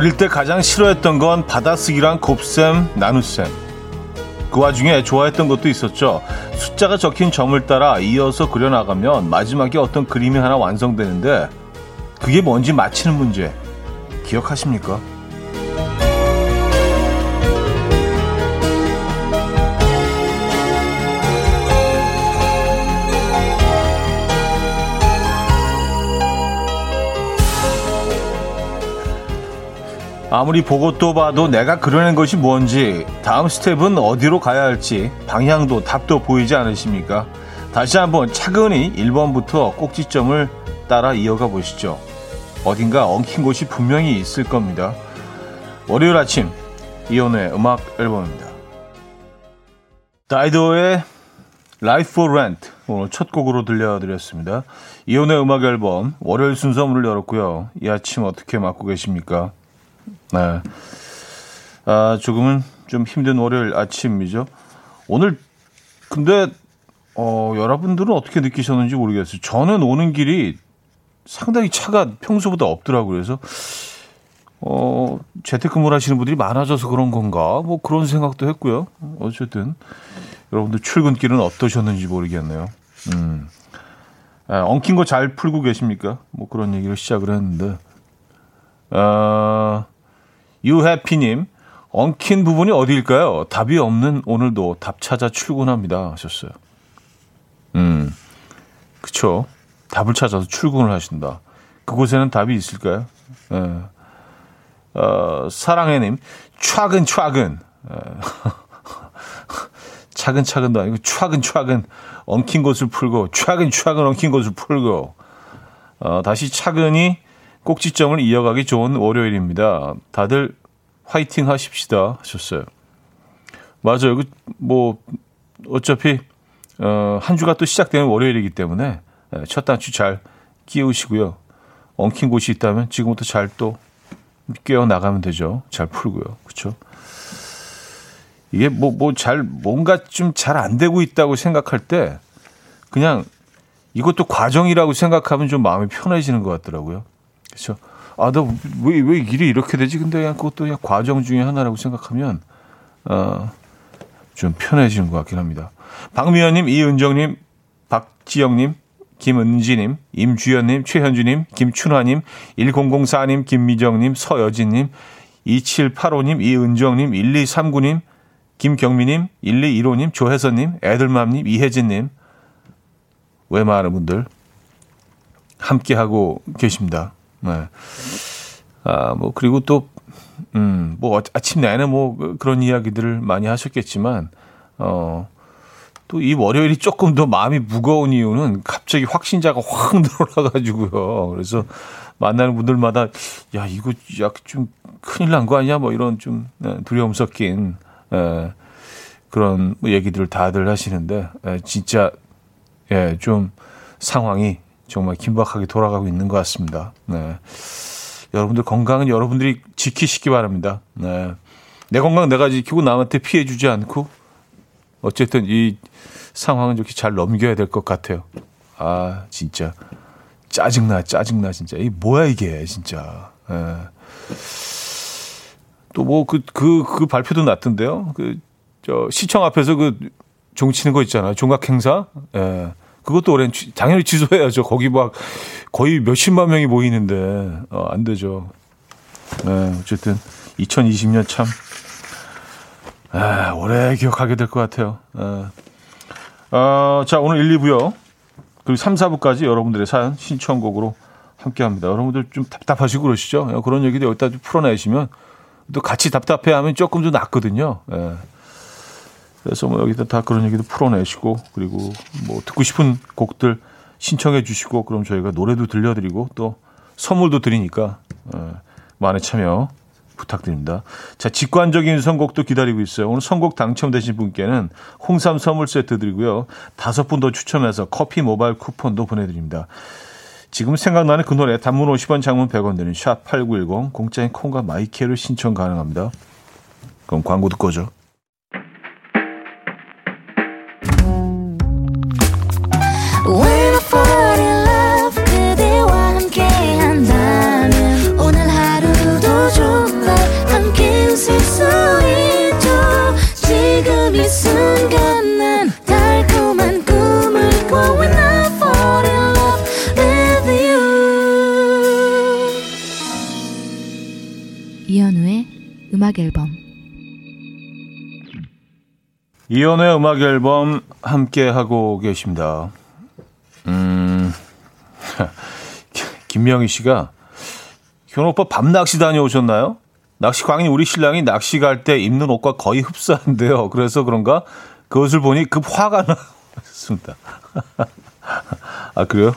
어릴 때 가장 싫어했던 건 받아쓰기랑 곱셈, 나눗셈. 그 와중에 좋아했던 것도 있었죠. 숫자가 적힌 점을 따라 이어서 그려나가면 마지막에 어떤 그림이 하나 완성되는데 그게 뭔지 맞히는 문제. 기억하십니까? 아무리 보고 또 봐도 내가 그려낸 것이 뭔지 다음 스텝은 어디로 가야 할지 방향도 답도 보이지 않으십니까? 다시 한번 차근히 1번부터 꼭지점을 따라 이어가 보시죠. 어딘가 엉킨 곳이 분명히 있을 겁니다. 월요일 아침 이연의 음악 앨범입니다. 다이도의 Life for Rent 오늘 첫 곡으로 들려드렸습니다. 이연의 음악 앨범 월요일 순서 문을 열었고요. 이 아침 어떻게 맞고 계십니까? 네. 아, 조금은 좀 힘든 월요일 아침이죠. 오늘, 근데, 어, 여러분들은 어떻게 느끼셨는지 모르겠어요. 저는 오는 길이 상당히 차가 평소보다 없더라고요. 그래서, 어, 재택근무를 하시는 분들이 많아져서 그런 건가? 뭐 그런 생각도 했고요. 어쨌든, 여러분들 출근길은 어떠셨는지 모르겠네요. 음. 아, 엉킨 거 잘 풀고 계십니까? 뭐 그런 얘기를 시작을 했는데, 아, 유해피님, 엉킨 부분이 어디일까요? 답이 없는 오늘도 답 찾아 출근합니다. 하셨어요. 음, 그쵸. 답을 찾아서 출근을 하신다. 그곳에는 답이 있을까요? 예. 어, 사랑해님, 차근차근. 예. 차근차근도 아니고 차근차근 엉킨 것을 풀고 차근차근 엉킨 것을 풀고 어, 다시 차근히 꼭지점을 이어가기 좋은 월요일입니다. 다들 화이팅 하십시다 하셨어요. 맞아요. 그 뭐 어차피 어, 한 주가 또 시작되는 월요일이기 때문에 예, 첫 단추 잘 끼우시고요. 엉킨 곳이 있다면 지금부터 잘또 끼워 나가면 되죠. 잘 풀고요. 그렇죠? 이게 뭐 뭐 잘 뭔가 좀 잘 안 되고 있다고 생각할 때 그냥 이것도 과정이라고 생각하면 좀 마음이 편해지는 것 같더라고요. 그렇죠. 아, 나 왜 왜 일이 이렇게 되지? 근데 그냥 그것도 그냥 과정 중에 하나라고 생각하면 어, 좀 편해지는 것 같긴 합니다. 박미연님, 이은정님, 박지영님, 김은지님, 임주연님, 최현주님, 김춘화님, 1004님, 김미정님, 서여진님, 2785님, 이은정님, 1239님, 김경미님, 1215님, 조혜선님, 애들맘님, 이혜진님, 왜 많은 분들 함께하고 계십니다. 네. 아, 뭐, 그리고 또, 음, 뭐, 아침 내내 뭐, 그, 그런 이야기들을 많이 하셨겠지만, 어, 또 이 월요일이 조금 더 마음이 무거운 이유는 갑자기 확신자가 확 늘어나가지고요. 그래서 만나는 분들마다, 야, 이거 약 좀 큰일 난 거 아니야? 뭐 이런 좀 네, 두려움 섞인, 에, 그런 얘기들을 다들 하시는데, 에, 진짜, 예, 좀 상황이 정말 긴박하게 돌아가고 있는 것 같습니다. 네. 여러분들 건강은 여러분들이 지키시기 바랍니다. 네. 내 건강 내가 지키고 남한테 피해 주지 않고 어쨌든 이 상황은 이렇게 잘 넘겨야 될 것 같아요. 아, 진짜. 짜증나, 짜증나, 진짜. 이 뭐야, 이게, 진짜. 예. 또뭐 그, 그, 그 발표도 났던데요. 그, 저, 시청 앞에서 그 종 치는 거 있잖아요. 종각 행사. 예. 그것도 올해 당연히 취소해야죠. 거기 막 거의 몇십만 명이 모이는데 어, 안 되죠. 네, 어쨌든 2020년 참 아, 오래 기억하게 될 것 같아요. 아, 어, 자 오늘 1, 2부요. 그리고 3, 4부까지 여러분들의 사연 신청곡으로 함께합니다. 여러분들 좀 답답하시고 그러시죠? 그런 얘기도 여기다 좀 풀어내시면 또 같이 답답해하면 조금 더 낫거든요. 예. 그래서 뭐 여기다 다 그런 얘기도 풀어내시고 그리고 뭐 듣고 싶은 곡들 신청해 주시고 그럼 저희가 노래도 들려드리고 또 선물도 드리니까 어, 많은 참여 부탁드립니다. 자, 직관적인 선곡도 기다리고 있어요. 오늘 선곡 당첨되신 분께는 홍삼 선물 세트 드리고요. 다섯 분 더 추첨해서 커피 모바일 쿠폰도 보내드립니다. 지금 생각나는 그 노래 단문 50원 장문 100원 드는 샵8910 공짜인 콩과 마이케를 신청 가능합니다. 그럼 광고 듣고 오죠. 음악 앨범 이연의 음악 앨범 함께 하고 계십니다. 음, 김명희 씨가 현호 오빠 밤 낚시 다녀오셨나요? 낚시 광인 우리 신랑이 낚시 갈 때 입는 옷과 거의 흡사한데요. 그래서 그런가 그것을 보니 급 화가 나습니다. 아 그래요?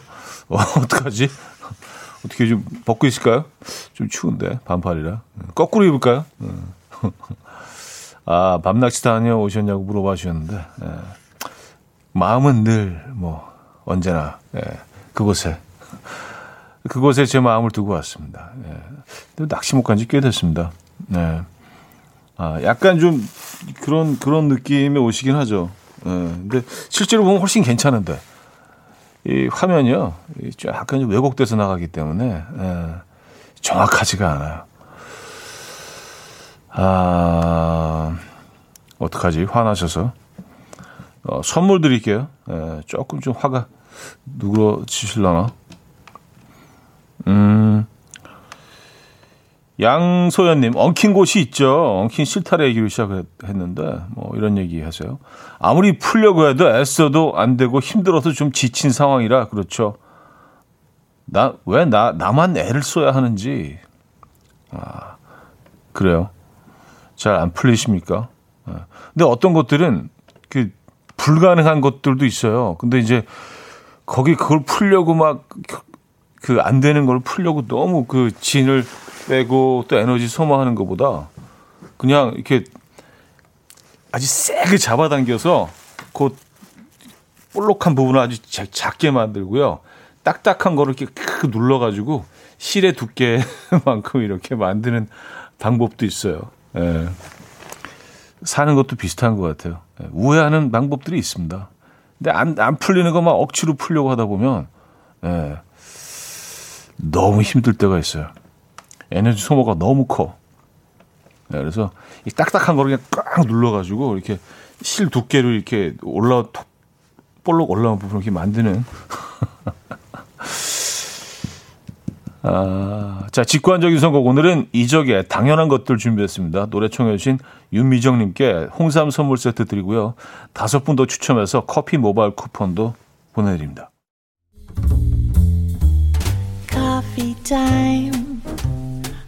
어, 어떡하지? 어떻게 좀 벗고 있을까요? 좀 추운데 반팔이라 거꾸로 입을까요? 음. 아 밤낚시 다녀오셨냐고 물어봐 주셨는데 예. 마음은 늘 뭐 언제나 예. 그곳에 그곳에 제 마음을 두고 왔습니다. 예. 낚시 못 간 지 꽤 됐습니다. 네. 아, 약간 좀 그런 그런 느낌의 옷이긴 하죠. 예. 근데 실제로 보면 훨씬 괜찮은데 이 화면이요, 약간 좀 왜곡돼서 나가기 때문에 예. 정확하지가 않아요. 아, 어떡하지? 화나셔서. 어, 선물 드릴게요. 예, 조금 좀 화가 누그러지실라나? 음, 양소연님, 엉킨 곳이 있죠. 엉킨 실타래 얘기를 시작했는데, 뭐, 이런 얘기 하세요. 아무리 풀려고 해도 애써도 안 되고 힘들어서 좀 지친 상황이라, 그렇죠. 나, 왜 나, 나만 애를 써야 하는지. 아, 그래요. 잘 안 풀리십니까? 아, 근데 어떤 것들은 그, 불가능한 것들도 있어요. 근데 이제, 거기 그걸 풀려고 막, 그 안 되는 걸 풀려고 너무 그 진을 빼고 또 에너지 소모하는 것보다 그냥 이렇게 아주 세게 잡아당겨서 그 볼록한 부분을 아주 작게 만들고요. 딱딱한 거를 이렇게 크 눌러가지고 실의 두께만큼 이렇게 만드는 방법도 있어요. 예. 사는 것도 비슷한 것 같아요. 예. 우회하는 방법들이 있습니다. 근데 안, 안 풀리는 것만 억지로 풀려고 하다 보면, 예. 너무 힘들 때가 있어요. 에너지 소모가 너무 커. 네, 그래서 이 딱딱한 거를 그냥 꽉 눌러가지고 이렇게 실 두께를 이렇게 올라 볼록 올라온 부분을 이렇게 만드는. 아, 자, 직관적인 선곡. 오늘은 이적의 당연한 것들 준비했습니다. 노래 청해주신 윤미정님께 홍삼 선물 세트 드리고요. 다섯 분 더 추첨해서 커피 모바일 쿠폰도 보내드립니다. Coffee time.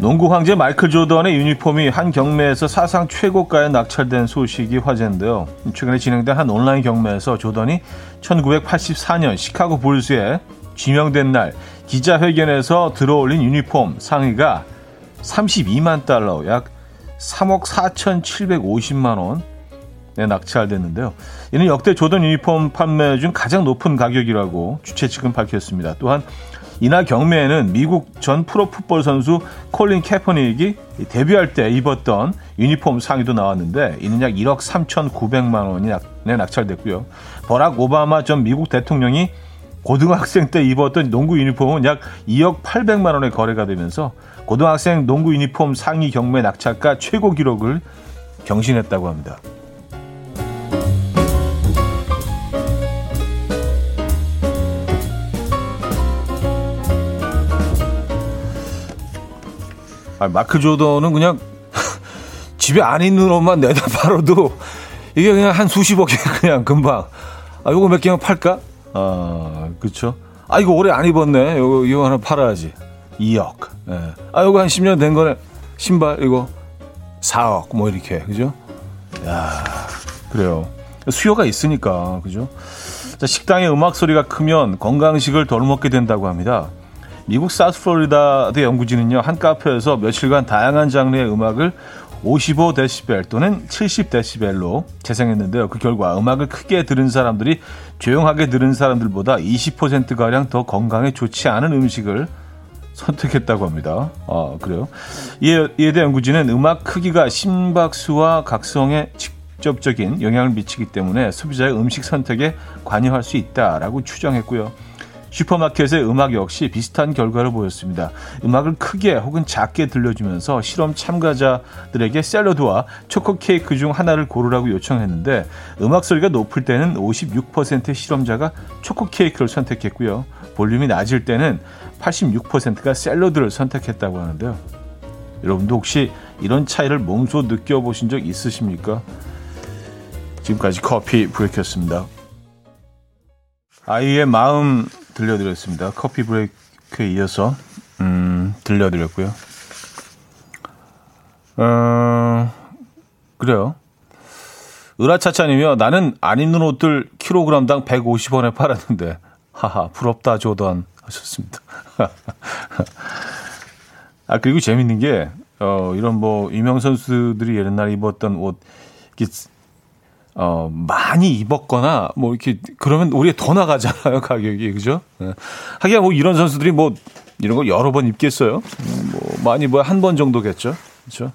농구 황제 마이클 조던의 유니폼이 한 경매에서 사상 최고가에 낙찰된 소식이 화제인데요. 최근에 진행된 한 온라인 경매에서 조던이 1984년 시카고 불스에 지명된 날 기자회견에서 들어올린 유니폼 상의가 32만 달러, 약 3억 4,750만 원에 낙찰됐는데요. 이는 역대 조던 유니폼 판매 중 가장 높은 가격이라고 주최 측은 밝혔습니다. 또한 이날 경매에는 미국 전 프로풋볼 선수 콜린 캐퍼닉이 데뷔할 때 입었던 유니폼 상의도 나왔는데 이는 약 1억 3,900만 원이 낙찰됐고요. 버락 오바마 전 미국 대통령이 고등학생 때 입었던 농구 유니폼은 약 2억 800만 원에 거래가 되면서 고등학생 농구 유니폼 상위 경매 낙찰가 최고 기록을 경신했다고 합니다. 아, 마크 조던은 그냥 집에 안 있는 옷만 내다 팔아도 이게 그냥 한 수십억이 그냥 금방. 아, 요거 몇 개만 팔까? 아, 그쵸. 아, 이거 오래 안 입었네. 요거, 이거 하나 팔아야지. 2억. 예. 아, 요거 한 10년 된 거네. 신발, 이거 4억. 뭐 이렇게. 그죠? 야 그래요. 수요가 있으니까. 그죠? 자, 식당에 음악 소리가 크면 건강식을 덜 먹게 된다고 합니다. 미국 사우스 플로리다대 연구진은요, 한 카페에서 며칠간 다양한 장르의 음악을 55데시벨 또는 70데시벨로 재생했는데요. 그 결과 음악을 크게 들은 사람들이 조용하게 들은 사람들보다 20%가량 더 건강에 좋지 않은 음식을 선택했다고 합니다. 아, 그래요? 이에, 이에 대해 연구진은 음악 크기가 심박수와 각성에 직접적인 영향을 미치기 때문에 소비자의 음식 선택에 관여할 수 있다라고 추정했고요. 슈퍼마켓의 음악 역시 비슷한 결과를 보였습니다. 음악을 크게 혹은 작게 들려주면서 실험 참가자들에게 샐러드와 초코 케이크 중 하나를 고르라고 요청했는데 음악 소리가 높을 때는 56%의 실험자가 초코 케이크를 선택했고요. 볼륨이 낮을 때는 86%가 샐러드를 선택했다고 하는데요. 여러분도 혹시 이런 차이를 몸소 느껴보신 적 있으십니까? 지금까지 커피 브레이크였습니다. 아이의 마음 들려드렸습니다. 커피 브레이크에 이어서 음, 들려드렸고요. 어, 그래요. 으라차차님이요. 나는 안 입는 옷들 킬로그램당 150원에 팔았는데 하하 부럽다 조던 하셨습니다. 아 그리고 재밌는 게 어, 이런 뭐 유명 선수들이 옛날에 입었던 옷 어, 많이 입었거나, 뭐, 이렇게, 그러면 우리가 더 나가잖아요, 가격이. 그죠? 네. 하기야 뭐 이런 선수들이 뭐, 이런 걸 여러 번 입겠어요? 음, 뭐, 많이 뭐 한 번 정도겠죠? 그죠?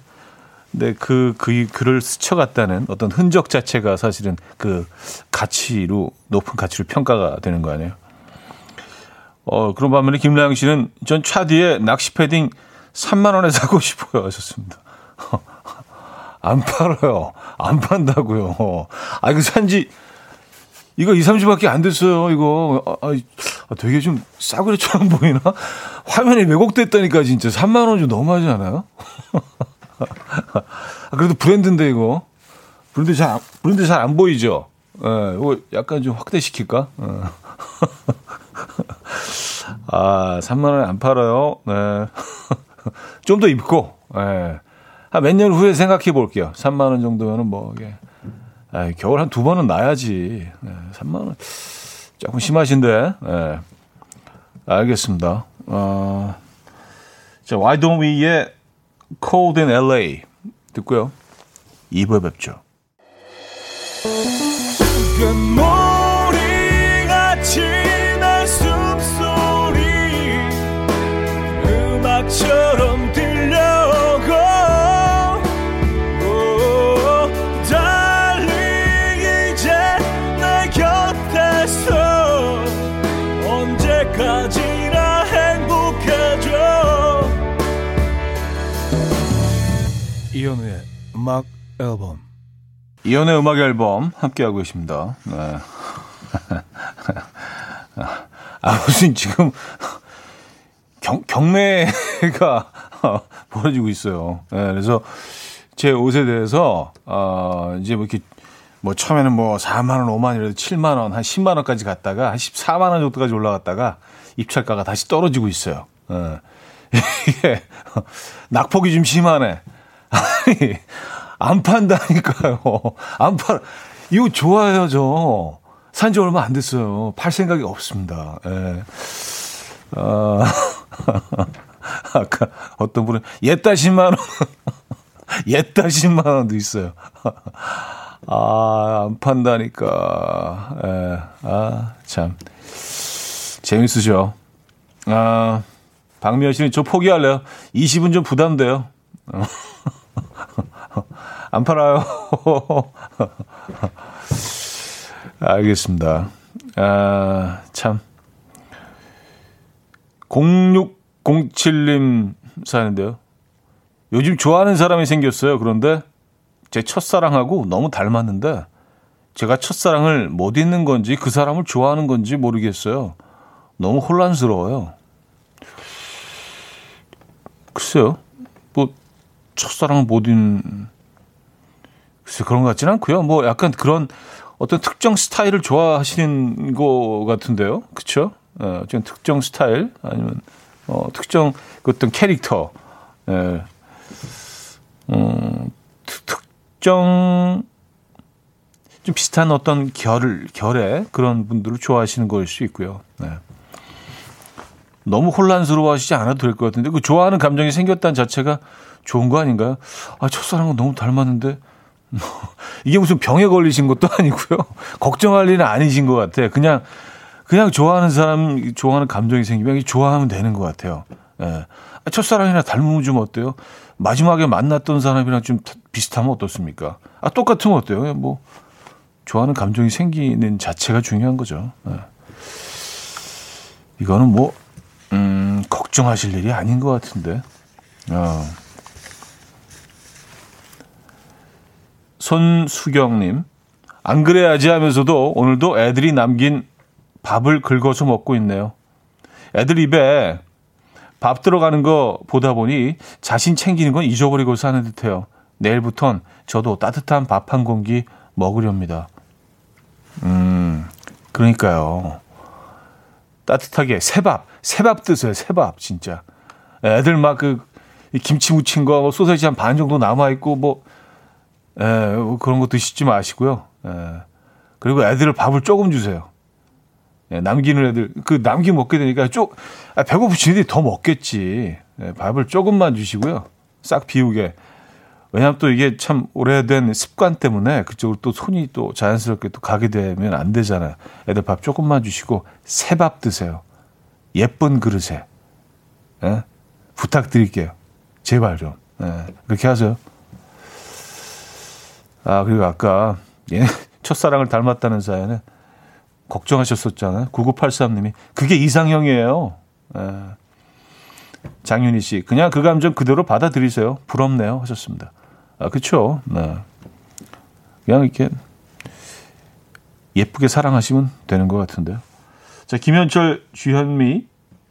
근데 그, 그, 글을 스쳐갔다는 어떤 흔적 자체가 사실은 그 가치로, 높은 가치로 평가가 되는 거 아니에요? 어, 그런 반면에 김라영 씨는 전 차디에 낚시 패딩 3만 원에 사고 싶어요. 하셨습니다. 안 팔아요. 안 판다고요. 아, 이거 산지, 이거 2, 3주밖에 안 됐어요, 이거. 아, 아, 되게 좀 싸구려처럼 보이나? 화면이 왜곡됐다니까, 진짜. 3만원 좀 너무하지 않아요? 아, 그래도 브랜드인데, 이거. 브랜드 잘, 브랜드 잘 안 보이죠? 예, 이거 약간 좀 확대시킬까? 예. 아, 3만원에 안 팔아요. 네. 좀 더 입고, 예. 한 몇 년 후에 생각해 볼게요. 3만 원 정도면은 뭐 이게 아, 겨울 한 두 번은 나야지. 네, 3만 원 조금 심하신데. 네. 알겠습니다. 어, 자, Why Don't We의 Cold in LA 듣고요. 2부에 뵙죠. 음악 앨범. 이현우의 음악 앨범 함께하고 계십니다. 네. 아, 무슨 지금 경, 경매가 벌어지고 있어요. 네, 그래서 제 옷에 대해서, 어, 이제 뭐 이렇게 뭐 처음에는 뭐 4만 원, 5만원이라도 7만 원, 한 10만 원까지 갔다가 한 14만 원 정도까지 올라갔다가 입찰가가 다시 떨어지고 있어요. 네. 이게 낙폭이 좀 심하네. 아니, 안 판다니까요. 안 팔, 이거 좋아요, 저. 산 지 얼마 안 됐어요. 팔 생각이 없습니다. 예. 아, 아까 어떤 분은 옛다 10만 원, 옛다 10만 원도 있어요. 아, 안 판다니까. 예. 아, 참. 재밌으죠? 아, 박미연 씨는 저 포기할래요. 20은 좀 부담돼요. 안 팔아요. 알겠습니다. 아, 참. 0607님 사는데요. 요즘 좋아하는 사람이 생겼어요. 그런데 제 첫사랑하고 너무 닮았는데 제가 첫사랑을 못 잊는 건지 그 사람을 좋아하는 건지 모르겠어요. 너무 혼란스러워요. 글쎄요. 뭐 첫사랑을 못 잊는 글쎄 그런 것 같지는 않고요. 뭐 약간 그런 어떤 특정 스타일을 좋아하시는 것 같은데요. 그렇죠? 어, 좀 특정 스타일 아니면 어, 특정 그 어떤 캐릭터, 예. 어, 특정 좀 비슷한 어떤 결 결의 그런 분들을 좋아하시는 걸 수 있고요. 네. 너무 혼란스러워하시지 않아도 될 것 같은데 그 좋아하는 감정이 생겼다는 자체가 좋은 거 아닌가요? 아 첫사랑은 너무 닮았는데 이게 무슨 병에 걸리신 것도 아니고요. 걱정할 일은 아니신 것 같아요. 그냥 그냥 좋아하는 사람 좋아하는 감정이 생기면 좋아하면 되는 것 같아요. 예. 첫사랑이나 닮으면 좀 어때요? 마지막에 만났던 사람이랑 좀 비슷하면 어떻습니까? 아, 똑같으면 어때요? 뭐, 좋아하는 감정이 생기는 자체가 중요한 거죠. 네. 이거는 뭐, 음, 걱정하실 일이 아닌 것 같은데. 어. 손수경님, 안 그래야지 하면서도 오늘도 애들이 남긴 밥을 긁어서 먹고 있네요. 애들 입에 밥 들어가는 거 보다 보니 자신 챙기는 건 잊어버리고 사는 듯해요. 내일부턴 저도 따뜻한 밥 한 공기 먹으렵니다. 음, 그러니까요. 따뜻하게 새밥, 새밥 드세요. 새밥 진짜. 애들 막 그 김치 무친 거, 뭐 소세지 한 반 정도 남아 있고 뭐, 에, 뭐 그런 거 드시지 마시고요. 에, 그리고 애들 밥을 조금 주세요. 예, 남기는 애들 그 남기 먹게 되니까 쪽 아, 애들이 더 먹겠지. 예, 밥을 조금만 주시고요. 싹 비우게. 왜냐하면 또 이게 참 오래된 습관 때문에 그쪽으로 또 손이 또 자연스럽게 또 가게 되면 안 되잖아요. 애들 밥 조금만 주시고 새 밥 드세요. 예쁜 그릇에. 예? 부탁드릴게요. 제발 좀. 예, 그렇게 하세요. 아, 그리고 아까 예, 첫사랑을 닮았다는 사연은 걱정하셨었잖아요. 9983님이. 그게 이상형이에요. 에. 장윤희 씨. 그냥 그 감정 그대로 받아들이세요. 부럽네요. 하셨습니다. 아, 그쵸. 네. 그냥 이렇게 예쁘게 사랑하시면 되는 것 같은데요. 자, 김현철, 주현미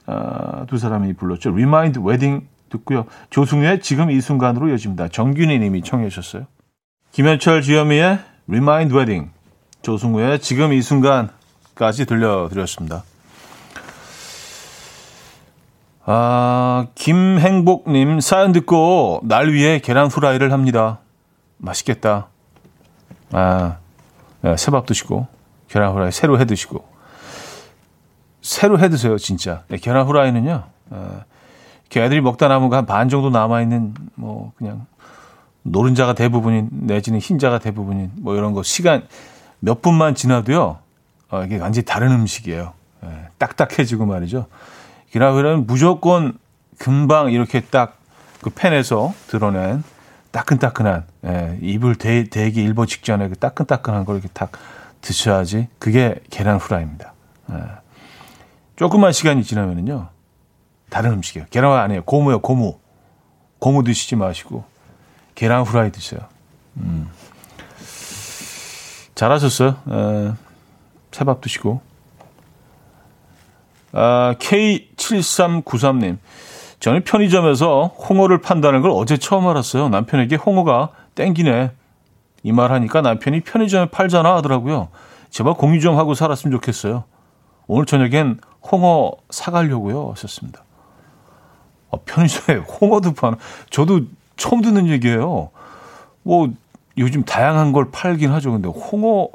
아, 두 사람이 불렀죠. Remind Wedding 듣고요. 조승우의 지금 이 순간으로 이어집니다. 정균희 님이 청해 주셨어요. 김현철, 주현미의 Remind Wedding 조승우의 지금 이 순간 까지 들려드렸습니다. 아, 김행복님 사연 듣고 날 위해 계란 후라이를 합니다. 맛있겠다. 아, 네, 새밥 드시고 계란 후라이 새로 해 드시고 새로 해 드세요 진짜. 네, 계란 후라이는요. 아, 애들이 먹다 남은 거 한 반 정도 남아 있는 뭐 그냥 노른자가 대부분인 내지는 흰자가 대부분인 뭐 이런 거 시간 몇 분만 지나도요. 어, 이게 완전히 다른 음식이에요. 예, 딱딱해지고 말이죠. 기라흐는 무조건 금방 이렇게 딱 그 팬에서 드러낸 따끈따끈한 예, 입을 대, 대기 일보 직전에 그 따끈따끈한 걸 이렇게 딱 드셔야지 그게 계란 후라이입니다. 예. 조금만 시간이 지나면은요 다른 음식이에요. 계란 아니에요. 고무요 고무. 고무 드시지 마시고 계란 후라이 드세요. 음. 잘하셨어요. 에, 새밥 드시고. 아, K7393님. 저는 편의점에서 홍어를 판다는 걸 어제 처음 알았어요. 남편에게 홍어가 땡기네. 이 말 하니까 남편이 편의점에 팔잖아 하더라고요. 제발 공유 좀 하고 살았으면 좋겠어요. 오늘 저녁엔 홍어 사가려고요. 하셨습니다. 아, 편의점에 홍어도 파는, 저도 처음 듣는 얘기예요. 뭐, 요즘 다양한 걸 팔긴 하죠. 근데 홍어,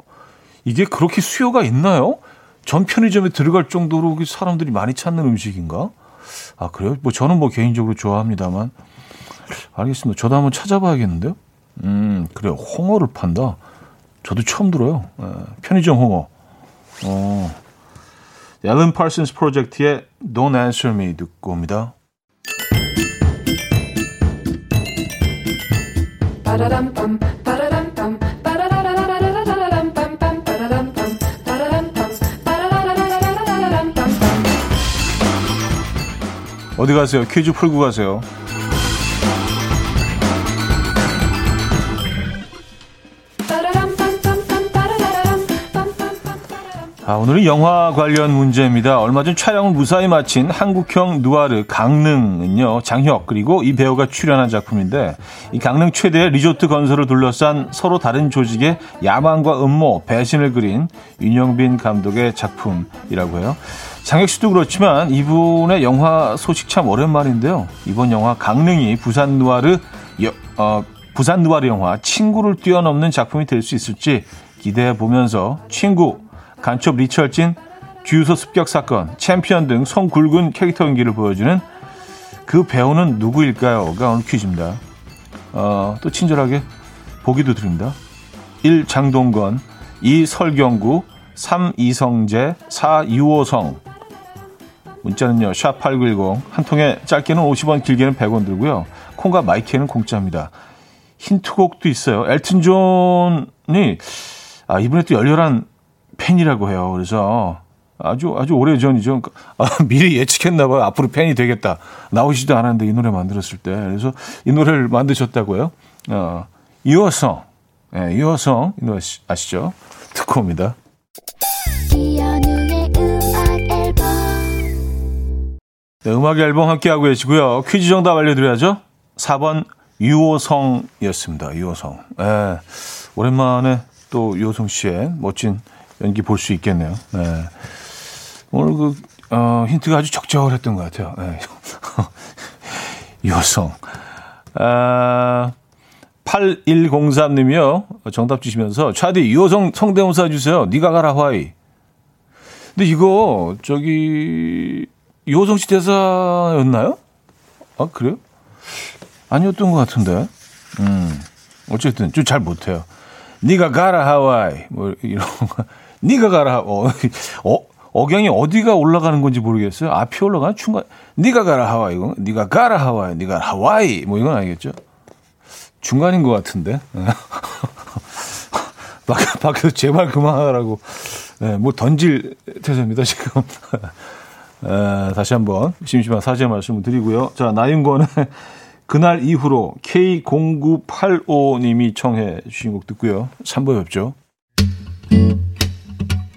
이게 그렇게 수요가 있나요? 전 편의점에 들어갈 정도로 사람들이 많이 찾는 음식인가? 아, 그래요? 뭐 저는 뭐 개인적으로 좋아합니다만. 알겠습니다. 저도 한번 찾아봐야겠는데요? 음, 그래요. 홍어를 판다. 저도 처음 들어요. 에, 편의점 홍어. 어. 앨런 파슨스 프로젝트의 Don't Answer Me 듣고 옵니다. 어디 가세요? 퀴즈 풀고 가세요. 아, 오늘은 영화 관련 문제입니다. 얼마 전 촬영을 무사히 마친 한국형 누아르 강릉은요, 장혁, 그리고 이 배우가 출연한 작품인데, 이 강릉 최대의 리조트 건설을 둘러싼 서로 다른 조직의 야망과 음모, 배신을 그린 윤영빈 감독의 작품이라고 해요. 장혁 씨도 그렇지만 이분의 영화 소식 참 오랜만인데요. 이번 영화 강릉이 부산 누아르 여, 어, 부산 누아르 영화 친구를 뛰어넘는 작품이 될 수 있을지 기대해 보면서 친구, 간첩 리철진, 주유소 습격 사건, 챔피언 등 성 굵은 캐릭터 연기를 보여주는 그 배우는 누구일까요?가 오늘 퀴즈입니다. 어, 또 친절하게 보기도 드립니다. 1. 장동건 2. 설경구 3. 이성재 4. 유호성 문자는요. 샵8910 한 통에 짧게는 50원 길게는 100원 들고요. 콩과 마이크는 공짜입니다. 힌트곡도 있어요. 엘튼 존이 아, 이번에 또 열렬한 팬이라고 해요. 그래서 아주 아주 오래 전이죠. 아, 미리 예측했나 봐요. 앞으로 팬이 되겠다. 나오지도 않았는데 이 노래 만들었을 때. 그래서 이 노래를 만드셨다고요. 어, Your Song. 예, 네, Your Song. 이 노래 아시죠? 듣고 옵니다. 네, 음악 앨범 함께 하고 계시고요. 퀴즈 정답 알려드려야죠. 4번 유호성이었습니다. 유호성. 네, 오랜만에 또 유호성 씨의 멋진 연기 볼 수 있겠네요. 네. 오늘 그, 어, 힌트가 아주 적절했던 것 같아요. 네. 유호성. 아, 8103님이요. 정답 주시면서, 차디, 유호성 성대모사 주세요. 니가 가라, 화이. 근데 이거, 저기, 이호성 씨 대사였나요? 아, 그래요? 아니었던 것 같은데. 음, 어쨌든 좀 잘 못해요. 니가 가라 하와이 뭐 이런 거. 니가 가라 어, 어 억양이 어디가 올라가는 건지 모르겠어요. 앞이 올라가는 중간. 니가 가라 하와이 이거. 니가 가라 하와이. 니가 하와이 뭐 이건 아니겠죠? 중간인 것 같은데. 밖, 밖에서 제발 그만하라고. 네, 뭐 던질 태세입니다 지금. 에, 다시 한번 심심한 사죄 말씀을 드리고요. 자, 나윤권의 그날 이후로 K0985님이 청해 주신 곡 듣고요. 3부 뵙죠.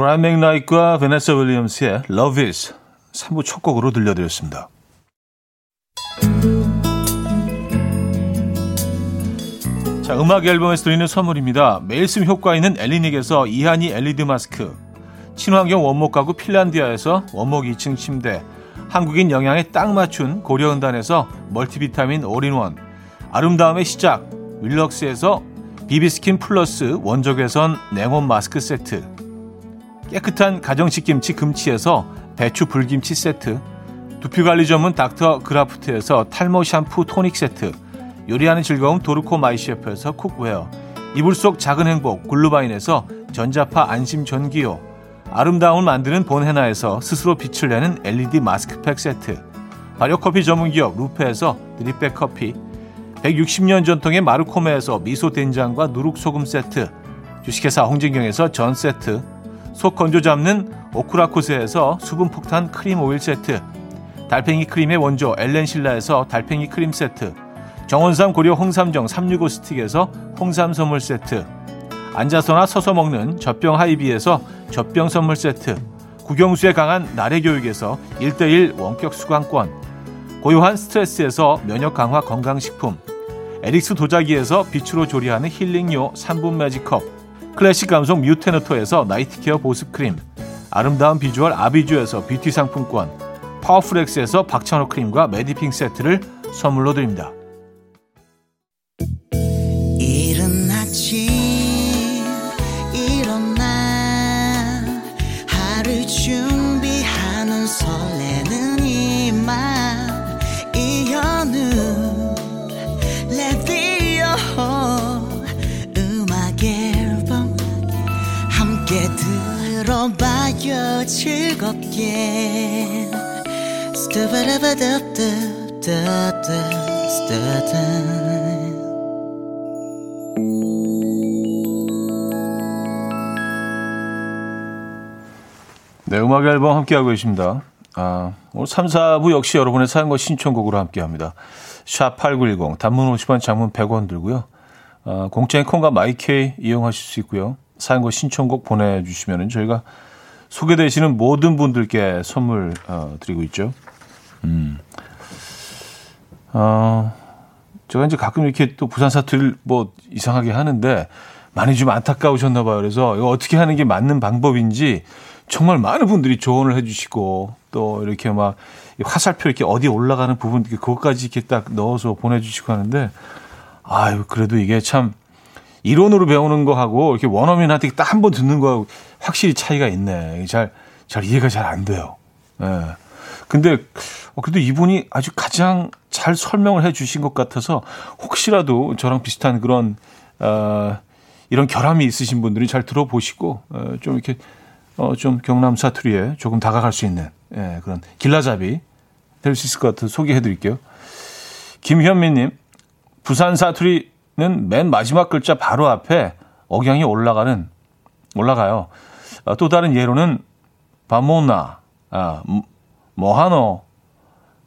브라이언 맥나이트와 베네사 윌리엄스의 Love Is 3부 첫 곡으로 들려드렸습니다. 자, 음악 앨범에서 드리는 선물입니다. 매일 쓰 효과 있는 엘리닉에서 이하늬 LED 마스크 친환경 원목 가구 핀란디아에서 원목 2층 침대, 한국인 영양에 딱 맞춘 고려은단에서 멀티비타민 올인원, 아름다움의 시작 윌럭스에서 비비스킨 플러스 원적외선 냉온 마스크 세트, 깨끗한 가정식 김치 금치에서 배추 불김치 세트, 두피관리 전문 닥터 그라프트에서 탈모 샴푸 토닉 세트, 요리하는 즐거움 도르코 마이셰프에서 cookware, 이불 속 작은 행복 글루바인에서 전자파 안심 전기요, 아름다움을 만드는 본헤나에서 스스로 빛을 내는 LED 마스크팩 세트 발효커피 전문기업 루페에서 drip bag 커피 160년 전통의 마르코메에서 미소 된장과 누룩소금 세트 주식회사 홍진경에서 전 세트 속 건조 잡는 오크라코스에서 수분 폭탄 크림 오일 세트 달팽이 크림의 원조 엘렌실라에서 달팽이 크림 세트 정원삼 고려 홍삼정 365 스틱에서 홍삼 선물 세트 앉아서나 서서 먹는 젖병 하이비에서 젖병 선물 세트, 국영수에 강한 나래 교육에서 1대1 원격 수강권, 고요한 스트레스에서 면역 강화 건강식품, 에릭스 도자기에서 빛으로 조리하는 힐링요 3분 매직컵, 클래식 감성 뮤테너토에서 night care 보습 크림, 아름다운 비주얼 아비주에서 뷰티 상품권, 파워풀엑스에서 박찬호 크림과 메디핑 세트를 선물로 드립니다. 들어봐요 즐겁게 네, 음악 앨범 함께하고 계십니다. 아, 오늘 3, 4부 역시 여러분의 사연과 신청곡으로 함께합니다. 샵8910 단문 50원 장문 100원 들고요. 아, 공짜인 콩과 마이케이 이용하실 수 있고요. 사연과 신청곡 보내주시면 저희가 소개되시는 모든 분들께 선물 어, 드리고 있죠. 음. 어, 제가 이제 가끔 이렇게 또 부산 사투리를 뭐 이상하게 하는데 많이 좀 안타까우셨나 봐요. 그래서 이거 어떻게 하는 게 맞는 방법인지 정말 많은 분들이 조언을 해주시고 또 이렇게 막 화살표 이렇게 어디 올라가는 부분 그것까지 이렇게 딱 넣어서 보내주시고 하는데 아유 그래도 이게 참 이론으로 배우는 거하고 이렇게 원어민한테 딱 한 번 듣는 거하고 확실히 차이가 있네. 잘, 잘 이해가 잘 안 돼요. 예. 근데, 어, 그래도 이분이 아주 가장 잘 설명을 해 주신 것 같아서 혹시라도 저랑 비슷한 그런, 어, 이런 결함이 있으신 분들이 잘 들어보시고, 어, 좀 이렇게, 어, 좀 경남 사투리에 조금 다가갈 수 있는, 예, 그런 길라잡이 될 수 있을 것 같아서 소개해 드릴게요. 김현미님, 부산 사투리 는 맨 마지막 글자 바로 앞에 억양이 올라가는 올라가요. 아, 또 다른 예로는 바모나 아, 뭐하노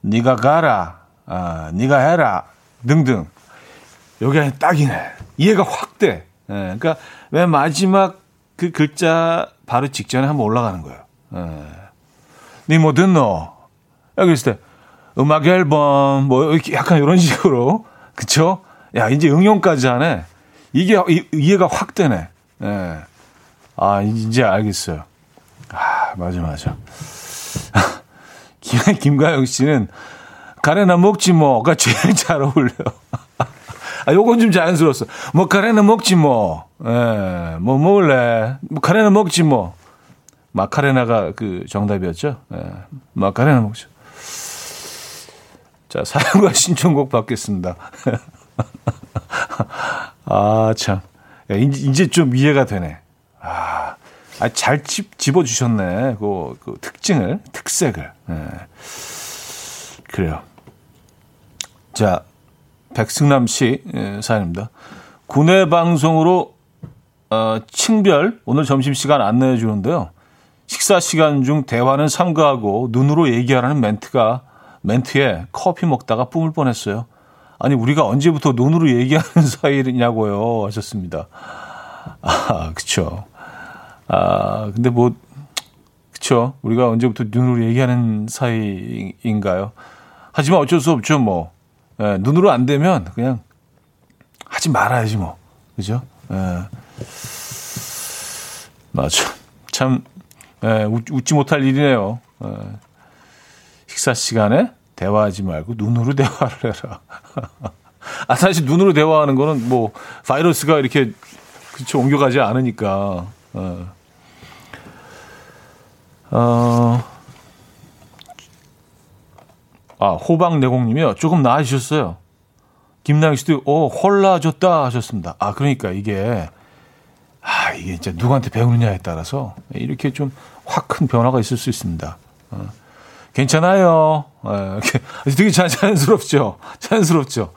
니가 가라 아, 니가 해라 등등 여기 딱이네 이해가 확 돼. 예, 그러니까 맨 마지막 그 글자 바로 직전에 한번 올라가는 거예요. 예. 니뭐 듣노? 여기 있을 때 음악 앨범 뭐 이렇게 약간 이런 식으로 그쵸? 야, 이제 응용까지 하네. 이게 이, 이해가 확 되네. 예. 아, 이제 알겠어요. 아, 맞아, 맞아. 김, 김가영 씨는 가래나 먹지 뭐가 제일 잘 어울려요. 아, 요건 좀 자연스러웠어. 뭐, 가래나 먹지 뭐. 예, 뭐 먹을래? 뭐, 가래나 먹지 뭐. 마카레나가 그 정답이었죠. 예, 마카레나 먹죠. 자, 사연과 신청곡 받겠습니다. 아, 참. 야, 이제 좀 이해가 되네. 아, 아잘 집, 집어주셨네. 그, 그 특징을, 특색을. 네. 그래요. 자, 백승남 씨 예, 사연입니다. 국내 방송으로 어, 층별 오늘 점심 시간 안내해 주는데요. 식사 시간 중 대화는 삼가하고 눈으로 얘기하라는 멘트가 멘트에 커피 먹다가 뿜을 뻔했어요. 아니 우리가 언제부터 눈으로 얘기하는 사이냐고요 하셨습니다. 아 그쵸. 아 근데 뭐 그쵸. 우리가 언제부터 눈으로 얘기하는 사이인가요? 하지만 어쩔 수 없죠 뭐 예, 눈으로 안 되면 그냥 하지 말아야지 뭐 그죠? 예. 맞아. 참 예, 웃, 지 못할 일이네요. 예. 식사 시간에 대화하지 말고 눈으로 대화를 해라. 아, 사실 눈으로 대화하는 거는 뭐 바이러스가 이렇게 그쵸 옮겨가지 않으니까. 어. 어. 아, 호박내공님이요. 조금 나아지셨어요. 김나영 씨도, 어, 헐라졌다 하셨습니다. 아, 그러니까 이게, 아, 이게 진짜 누구한테 배우느냐에 따라서 이렇게 좀 확 큰 변화가 있을 수 있습니다. 어. 괜찮아요. 예, 되게 자연스럽죠. 자연스럽죠.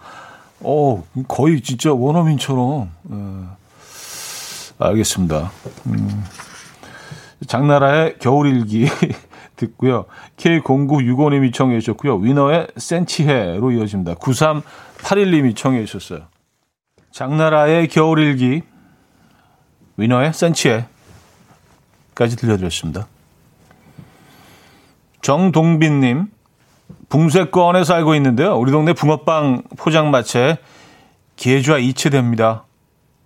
어, 거의 진짜 원어민처럼. 예. 알겠습니다. 음. 장나라의 겨울일기 듣고요. K0965님이 청해 주셨고요. 위너의 센치해로 이어집니다. 9381님이 청해 주셨어요. 장나라의 겨울일기 위너의 센치해까지 들려드렸습니다. 정동빈님, 붕세권에 살고 있는데요. 우리 동네 붕어빵 포장마차에 계좌 이체됩니다.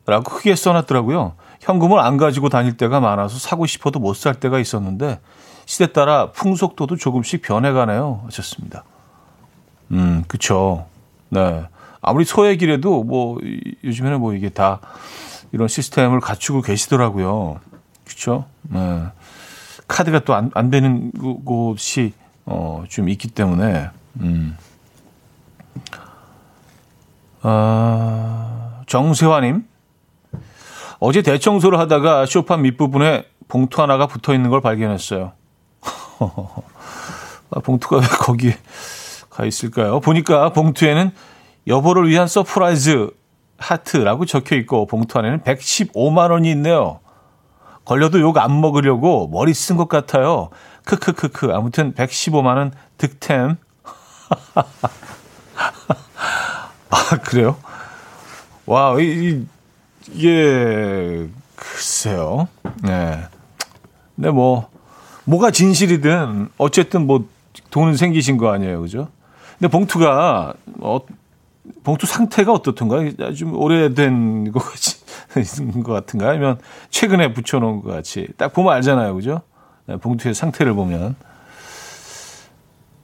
라고 크게 써놨더라고요. 현금을 안 가지고 다닐 때가 많아서 사고 싶어도 못 살 때가 있었는데 시대 따라 풍속도도 조금씩 변해가네요. 하셨습니다. 음, 그쵸. 네. 아무리 소액이라도 뭐 요즘에는 뭐 이게 다 이런 시스템을 갖추고 계시더라고요. 그쵸? 네. 카드가 또 안 안 되는 곳이 어, 좀 있기 때문에 음. 아, 정세화님 어제 대청소를 하다가 쇼파 밑부분에 봉투 하나가 붙어 있는 걸 발견했어요. 아, 봉투가 왜 거기에 가 있을까요? 보니까 봉투에는 여보를 위한 surprise 하트라고 적혀 있고 봉투 안에는 115만 원이 있네요. 걸려도 욕 안 먹으려고 머리 쓴 것 같아요. 크크크크. 아무튼 115만 원 득템. 아, 그래요? 와, 이, 이 게, 글쎄요. 네. 근데 뭐, 뭐가 진실이든, 어쨌든 뭐, 돈은 생기신 거 아니에요. 그죠? 근데 봉투가, 어, 봉투 상태가 어떻던가요? 좀 오래된 것 같이 것 같은가? 아니면 최근에 붙여놓은 것 같이. 딱 보면 알잖아요. 그죠? 예, 봉투의 상태를 보면.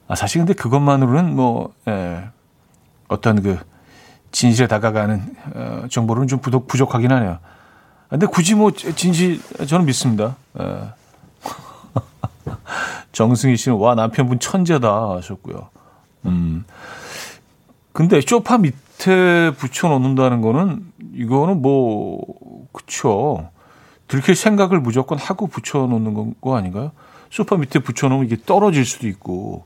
아, 사실 근데 그것만으로는 뭐, 예, 어떤 그 진실에 다가가는 어, 정보로는 좀 부족, 부족하긴 하네요. 근데 굳이 뭐 진실 저는 믿습니다. 예. 정승희 씨는 와 남편분 천재다 하셨고요. 음. 근데 쇼파 밑에 붙여 놓는다는 거는 이거는 뭐 그쵸. 들킬 생각을 무조건 하고 붙여 놓는 거 아닌가요? 소파 밑에 붙여 놓으면 이게 떨어질 수도 있고.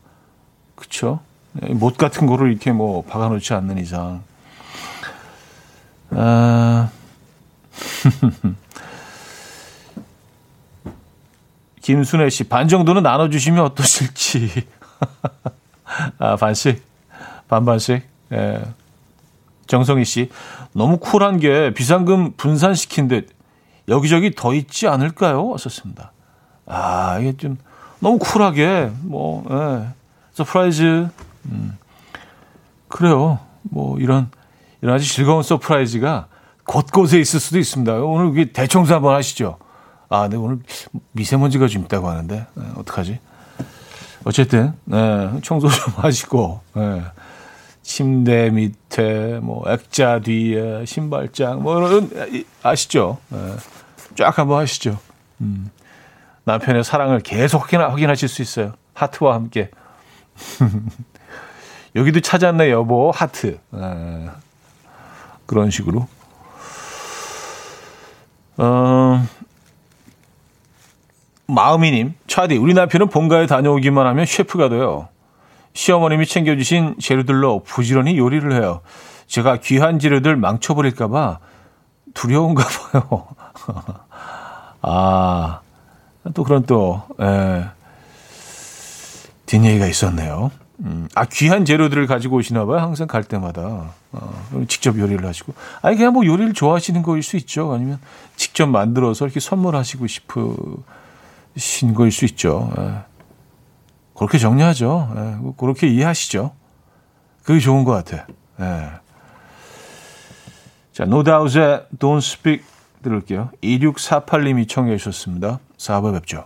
그쵸? 네, 못 같은 거를 이렇게 뭐 박아 놓지 않는 이상. 아. 김순애 씨, 반 정도는 나눠주시면 어떠실지. 아, 반씩? 반반씩? 예. 정성희 씨, 너무 쿨한 게 비상금 분산시킨 듯 여기저기 더 있지 않을까요? 썼습니다. 아, 이게 좀 너무 쿨하게, 뭐, 예. surprise. 음. 그래요. 뭐, 이런, 이런 아주 즐거운 surprise가 곳곳에 있을 수도 있습니다. 오늘 대청소 한번 하시죠. 아, 네, 오늘 미세먼지가 좀 있다고 하는데, 네, 어떡하지? 어쨌든, 네, 청소 좀 하시고, 네, 침대 밑에, 뭐, 액자 뒤에, 신발장, 뭐, 이런, 아시죠? 네, 쫙 한번 하시죠. 음, 남편의 사랑을 계속 확인, 확인하실 수 있어요. 하트와 함께. 여기도 찾았네, 여보, 하트. 네, 그런 식으로. 어, 마음이님, 차디, 우리 남편은 본가에 다녀오기만 하면 셰프가 돼요. 시어머님이 챙겨주신 재료들로 부지런히 요리를 해요. 제가 귀한 재료들 망쳐버릴까봐 두려운가 봐요. 아, 또 그런 또, 에, 뒷얘기가 있었네요. 음, 아, 귀한 재료들을 가지고 오시나 봐요. 항상 갈 때마다. 어, 직접 요리를 하시고. 아니, 그냥 뭐 요리를 좋아하시는 거일 수 있죠. 아니면 직접 만들어서 이렇게 선물하시고 싶으, 신 거일 수 있죠. 예. 그렇게 정리하죠. 예. 그렇게 이해하시죠. 그게 좋은 것 같아. 예. 자, 노다우즈의 Don't Speak 들을게요. 2648님이 청해 주셨습니다. 4부 뵙죠.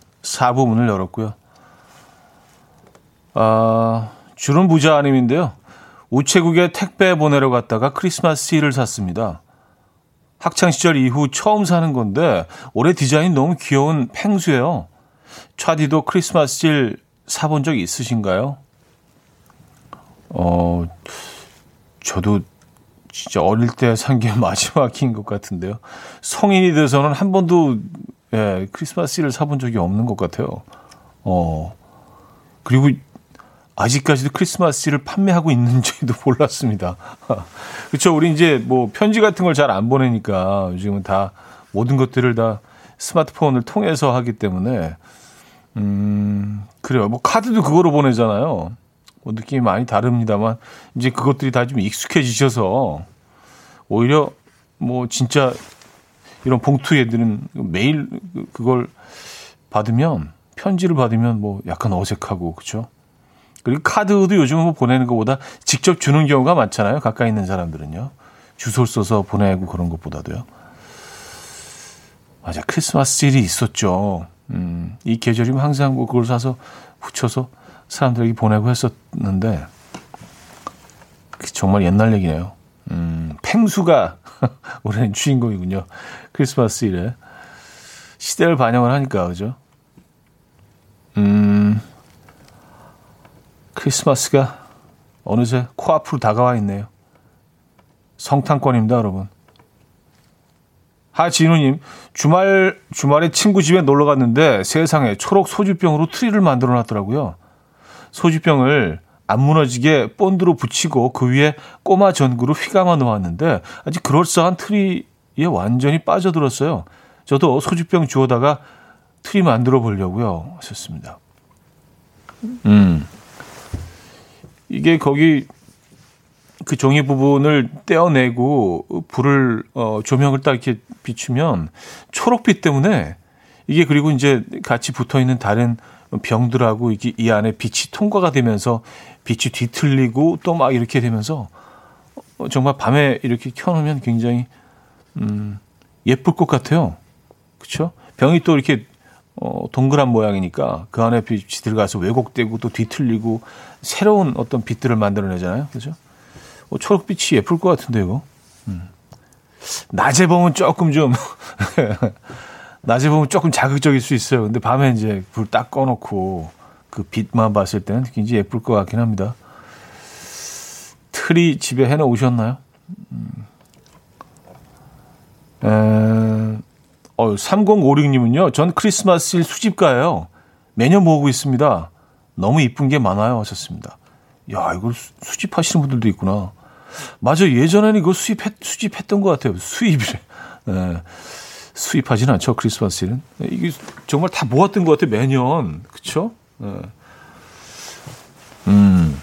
4부 문을 열었고요 아, 주름 부자 아님인데요 우체국에 택배 보내러 갔다가 크리스마스 씰을 샀습니다. 학창 시절 이후 처음 사는 건데 올해 디자인 너무 귀여운 펭수예요. 차디도 크리스마스 씰 사본 적 있으신가요? 어, 저도 진짜 어릴 때 산 게 마지막인 것 같은데요. 성인이 돼서는 한 번도 예, 크리스마스 씰을 사본 적이 없는 것 같아요. 어, 그리고 아직까지도 크리스마스를 판매하고 있는지도 몰랐습니다. 그렇죠. 우리 이제 뭐 편지 같은 걸 잘 안 보내니까 요즘은 다 모든 것들을 다 스마트폰을 통해서 하기 때문에 음 그래요. 뭐 카드도 그거로 보내잖아요. 뭐 느낌이 많이 다릅니다만 이제 그것들이 다 좀 익숙해지셔서 오히려 뭐 진짜 이런 봉투에 드는 매일 그걸 받으면 편지를 받으면 뭐 약간 어색하고 그렇죠. 그리고 카드도 요즘은 뭐 보내는 것보다 직접 주는 경우가 많잖아요. 가까이 있는 사람들은요. 주소를 써서 보내고 그런 것보다도요. 맞아. 크리스마스 일이 있었죠. 음, 이 계절이면 항상 뭐 그걸 사서 붙여서 사람들에게 보내고 했었는데, 정말 옛날 얘기네요. 음, 펭수가 올해는 주인공이군요. 크리스마스 씰에. 시대를 반영을 하니까, 그죠? 음, 크리스마스가 어느새 코앞으로 다가와 있네요. 성탄권입니다, 여러분. 하진우님, 주말, 주말에 친구 집에 놀러 갔는데 세상에 초록 소주병으로 트리를 만들어 놨더라고요. 소주병을 안 무너지게 본드로 붙이고 그 위에 꼬마 전구로 휘감아 놓았는데 아주 그럴싸한 트리에 완전히 빠져들었어요. 저도 소주병 주워다가 트리 만들어 보려고요. 하셨습니다. 음. 이게 거기 그 종이 부분을 떼어내고 불을 어 조명을 딱 이렇게 비추면 초록빛 때문에 이게 그리고 이제 같이 붙어 있는 다른 병들하고 이게 이 안에 빛이 통과가 되면서 빛이 뒤틀리고 또 막 이렇게 되면서 어, 정말 밤에 이렇게 켜놓으면 굉장히 음 예쁠 것 같아요. 그렇죠? 병이 또 이렇게 어, 동그란 모양이니까 그 안에 빛이 들어가서 왜곡되고 또 뒤틀리고 새로운 어떤 빛들을 만들어내잖아요. 그죠? 어, 초록빛이 예쁠 것 같은데, 이거. 음. 낮에 보면 조금 좀, 낮에 보면 조금 자극적일 수 있어요. 근데 밤에 이제 불 딱 꺼놓고 그 빛만 봤을 때는 굉장히 예쁠 것 같긴 합니다. 틀이 집에 해놓으셨나요? 음. 에... 어, 3056님은요, 전 크리스마스일 수집가예요. 매년 모으고 있습니다. 너무 이쁜 게 많아요. 하셨습니다. 야, 이걸 수, 집하시는 분들도 있구나. 맞아. 예전에는 이거 수입했, 수집했던 것 같아요. 수입이래. 네. 수입하진 않죠. 크리스마스에는. 이게 정말 다 모았던 것 같아요. 매년. 네. 음.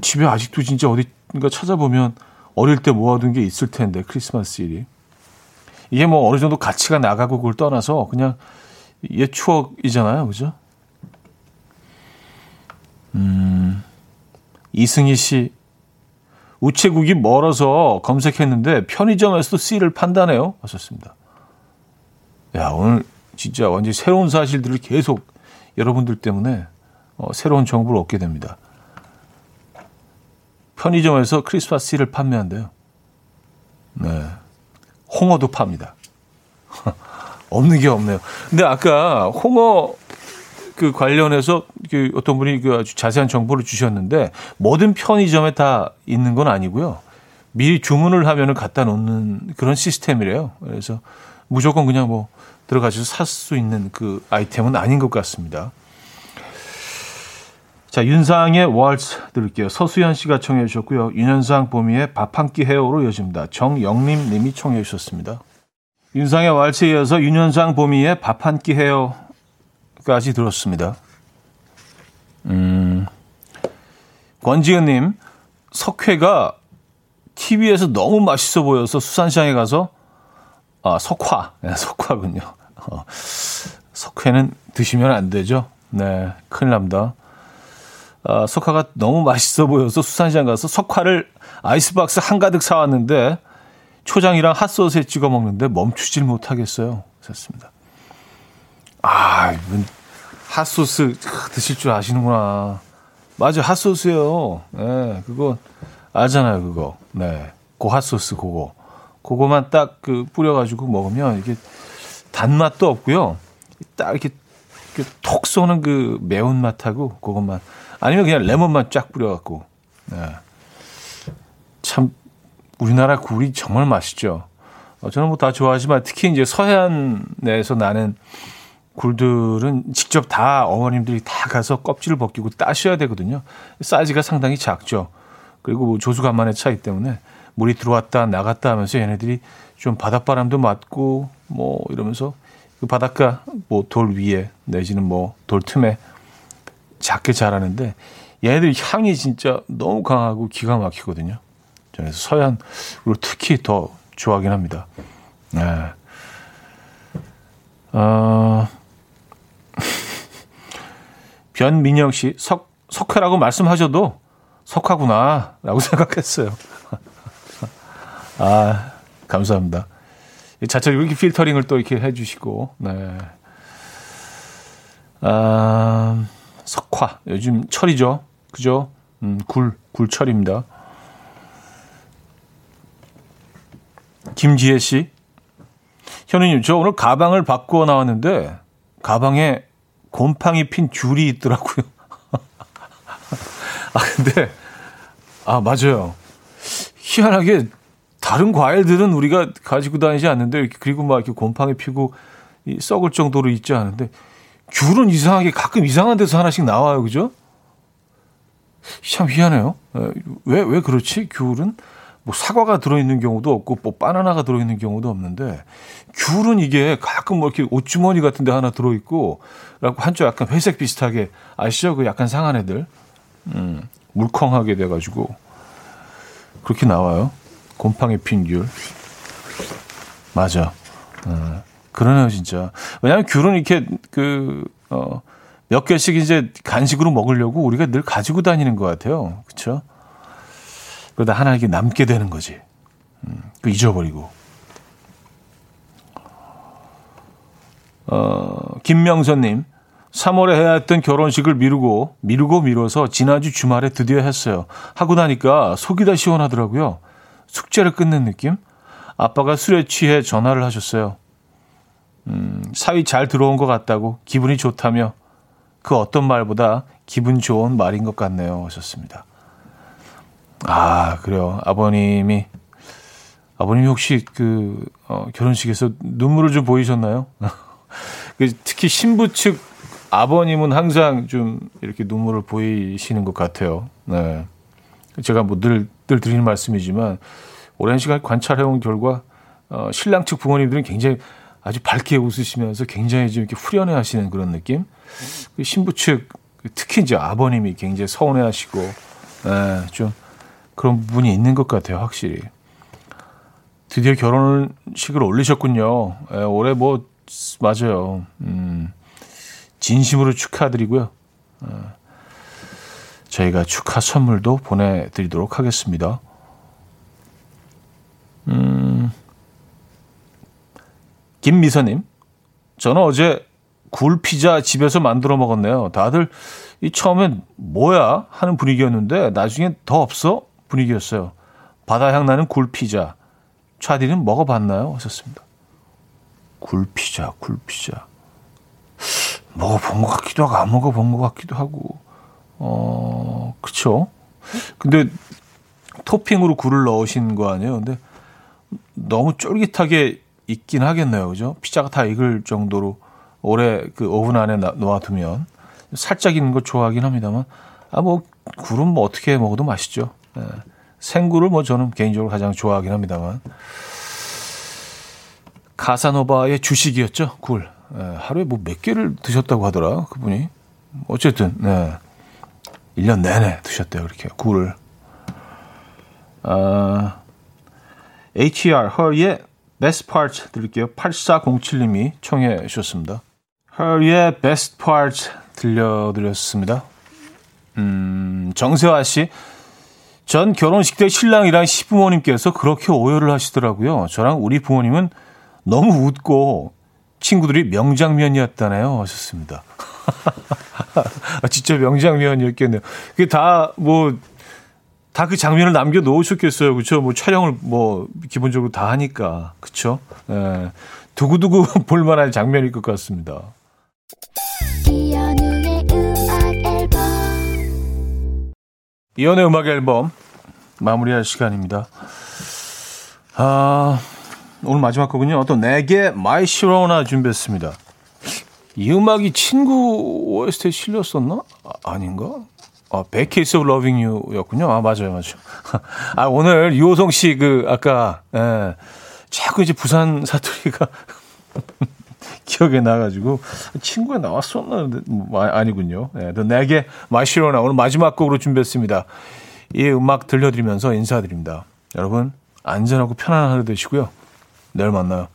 집에 아직도 진짜 어디인가 찾아보면 어릴 때 모아둔 게 있을 텐데, 크리스마스 일이. 이게 뭐 어느 정도 가치가 나가고 그걸 떠나서 그냥 옛 추억이잖아요. 그죠? 음, 이승희 씨. 우체국이 멀어서 검색했는데 편의점에서도 씨를 판다네요. 하셨습니다. 야, 오늘 진짜 완전 새로운 사실들을 계속 여러분들 때문에 어, 새로운 정보를 얻게 됩니다. 편의점에서 크리스마스 씨를 판매한대요. 네. 홍어도 팝니다. 없는 게 없네요. 근데 아까 홍어 그 관련해서 그 어떤 분이 그 아주 자세한 정보를 주셨는데 모든 편의점에 다 있는 건 아니고요. 미리 주문을 하면은 갖다 놓는 그런 시스템이래요. 그래서 무조건 그냥 뭐 들어가셔서 살 수 있는 그 아이템은 아닌 것 같습니다. 자, 윤상의 월츠 들을게요. 서수연 씨가 청해 주셨고요. 윤현상 보미의 밥 한 끼 해요로 이어집니다. 정영림 님이 청해 주셨습니다. 윤상의 월츠에 이어서 윤현상 보미의 밥 한 끼 해요까지 들었습니다. 음, 권지은 님, 석회가 TV에서 너무 맛있어 보여서 수산시장에 가서 아, 석화. 네, 석화군요. 어, 석회는 드시면 안 되죠. 네, 큰일 납니다. 어, 석화가 너무 맛있어 보여서 수산시장 가서 석화를 아이스박스 한가득 사왔는데 초장이랑 핫소스에 찍어 먹는데 멈추질 못하겠어요. 샀습니다. 아, 이분 핫소스 드실 줄 아시는구나. 맞아, 핫소스요. 네, 그거 알잖아요, 그거. 네, 그 핫소스 그거. 그거만 딱 그 뿌려가지고 먹으면 이게 단맛도 없고요. 딱 이렇게, 이렇게 톡 쏘는 그 매운맛하고 그것만 아니면 그냥 레몬만 쫙 뿌려갖고. 네. 참 우리나라 굴이 정말 맛있죠. 어, 저는 뭐 다 좋아하지만 특히 이제 서해안에서 나는 굴들은 직접 다 어머님들이 다 가서 껍질을 벗기고 따셔야 되거든요. 사이즈가 상당히 작죠. 그리고 뭐 조수 간만의 차이 때문에 물이 들어왔다 나갔다 하면서 얘네들이 좀 바닷바람도 맞고 뭐 이러면서 그 바닷가 뭐 돌 위에 내지는 뭐 돌 틈에 작게 자라는데 얘네들 향이 진짜 너무 강하고 기가 막히거든요. 그래서 서양으로 특히 더 좋아하긴 합니다. 네. 어, 변민영 씨, 석, 석회라고 말씀하셔도 석화구나, 라고 생각했어요. 아, 감사합니다. 자체로 이렇게 필터링을 또 이렇게 해주시고, 네. 아, 석화. 요즘 철이죠. 그죠? 음, 굴, 굴철입니다. 김지혜 씨. 현우님, 저 오늘 가방을 바꾸어 나왔는데, 가방에 곰팡이 핀 귤이 있더라고요. 아, 근데, 아, 맞아요. 희한하게, 다른 과일들은 우리가 가지고 다니지 않는데, 그리고 막 이렇게 곰팡이 피고, 썩을 정도로 있지 않은데, 귤은 이상하게 가끔 이상한 데서 하나씩 나와요. 그죠? 참 희한해요. 왜, 왜 그렇지? 귤은? 뭐 사과가 들어있는 경우도 없고 뭐 바나나가 들어있는 경우도 없는데 귤은 이게 가끔 뭐 이렇게 옷주머니 같은 데 하나 들어있고 그래갖고 한쪽 약간 회색 비슷하게 아시죠? 그 약간 상한 애들 음, 물컹하게 돼가지고 그렇게 나와요. 곰팡이 핀 귤. 맞아. 어, 그러네요, 진짜. 왜냐하면 귤은 이렇게 그, 어, 몇 개씩 이제 간식으로 먹으려고 우리가 늘 가지고 다니는 것 같아요. 그쵸? 그러다 하나 이게 남게 되는 거지. 음, 그 잊어버리고. 어, 김명선님. 3월에 해야 했던 결혼식을 미루고, 미루고 미뤄서 지난주 주말에 드디어 했어요. 하고 나니까 속이 다 시원하더라고요. 숙제를 끝낸 느낌? 아빠가 술에 취해 전화를 하셨어요. 음, 사위 잘 들어온 것 같다고 기분이 좋다며 그 어떤 말보다 기분 좋은 말인 것 같네요. 하셨습니다. 아, 그래요. 아버님이, 아버님이 혹시 그, 어, 결혼식에서 눈물을 좀 보이셨나요? 그 특히 신부 측 아버님은 항상 좀 이렇게 눈물을 보이시는 것 같아요. 네. 제가 뭐 늘, 늘 드리는 말씀이지만, 오랜 시간 관찰해온 결과, 어, 신랑 측 부모님들은 굉장히 아주 밝게 웃으시면서 굉장히 좀 이렇게 후련해 하시는 그런 느낌? 그 신부 측, 특히 이제 아버님이 굉장히 서운해 하시고, 네, 좀 그런 부분이 있는 것 같아요, 확실히. 드디어 결혼식을 올리셨군요. 네, 올해 뭐, 맞아요. 음. 진심으로 축하드리고요. 어, 저희가 축하 선물도 보내드리도록 하겠습니다. 음, 김미서님, 저는 어제 굴 피자 집에서 만들어 먹었네요. 다들 이 처음엔 뭐야 하는 분위기였는데 나중엔 더 없어 분위기였어요. 바다 향 나는 굴 피자. 차디는 먹어봤나요? 하셨습니다. 굴 피자, 굴 피자. 먹어본 것 같기도 하고 안 먹어본 것 같기도 하고 어 그쵸? 근데 토핑으로 굴을 넣으신 거 아니에요? 근데 너무 쫄깃하게 익긴 하겠네요. 그죠? 피자가 다 익을 정도로 오래 그 오븐 안에 놓아두면. 살짝 익는 거 좋아하긴 합니다만. 아 뭐 굴은 뭐 어떻게 먹어도 맛있죠. 예. 생굴을 뭐 저는 개인적으로 가장 좋아하긴 합니다만. 카사노바의 주식이었죠 굴. 예, 하루에 뭐 몇 개를 드셨다고 하더라, 그분이. 어쨌든, 네. 1년 내내 드셨대요, 그렇게. 굴을. 아, HER, her의 best part 들을게요. 8407님이 청해 주셨습니다. her의 best part 들려드렸습니다. 음, 정세화 씨. 전 결혼식 때 신랑이랑 시부모님께서 그렇게 오열을 하시더라고요. 저랑 우리 부모님은 너무 웃고 친구들이 명장면이었다네요. 하셨습니다. 아, 진짜 명장면이었겠네요. 그게 다 뭐, 다 그 장면을 남겨 놓으셨겠어요. 그쵸? 뭐 촬영을 뭐, 기본적으로 다 하니까. 그쵸? 예. 두고두고 볼만한 장면일 것 같습니다. 이현우의 음악 앨범 마무리할 시간입니다. 아, 오늘 마지막 곡은요. 어 더 낵의 My Sharona 준비했습니다. 이 음악이 친구 OST에 실렸었나? 아닌가 아, Bad Case of Loving You였군요. 아, 맞아요, 맞아요. 아, 오늘 유오성 씨 그 아까 예. 자꾸 이제 부산 사투리가 기억에 나가지고 친구가 나왔었나 뭐, 아니군요. 예, 낵의 My Sharona 오늘 마지막 곡으로 준비했습니다. 이 음악 들려드리면서 인사드립니다. 여러분 안전하고 편안한 하루 되시고요. 내일 만나요.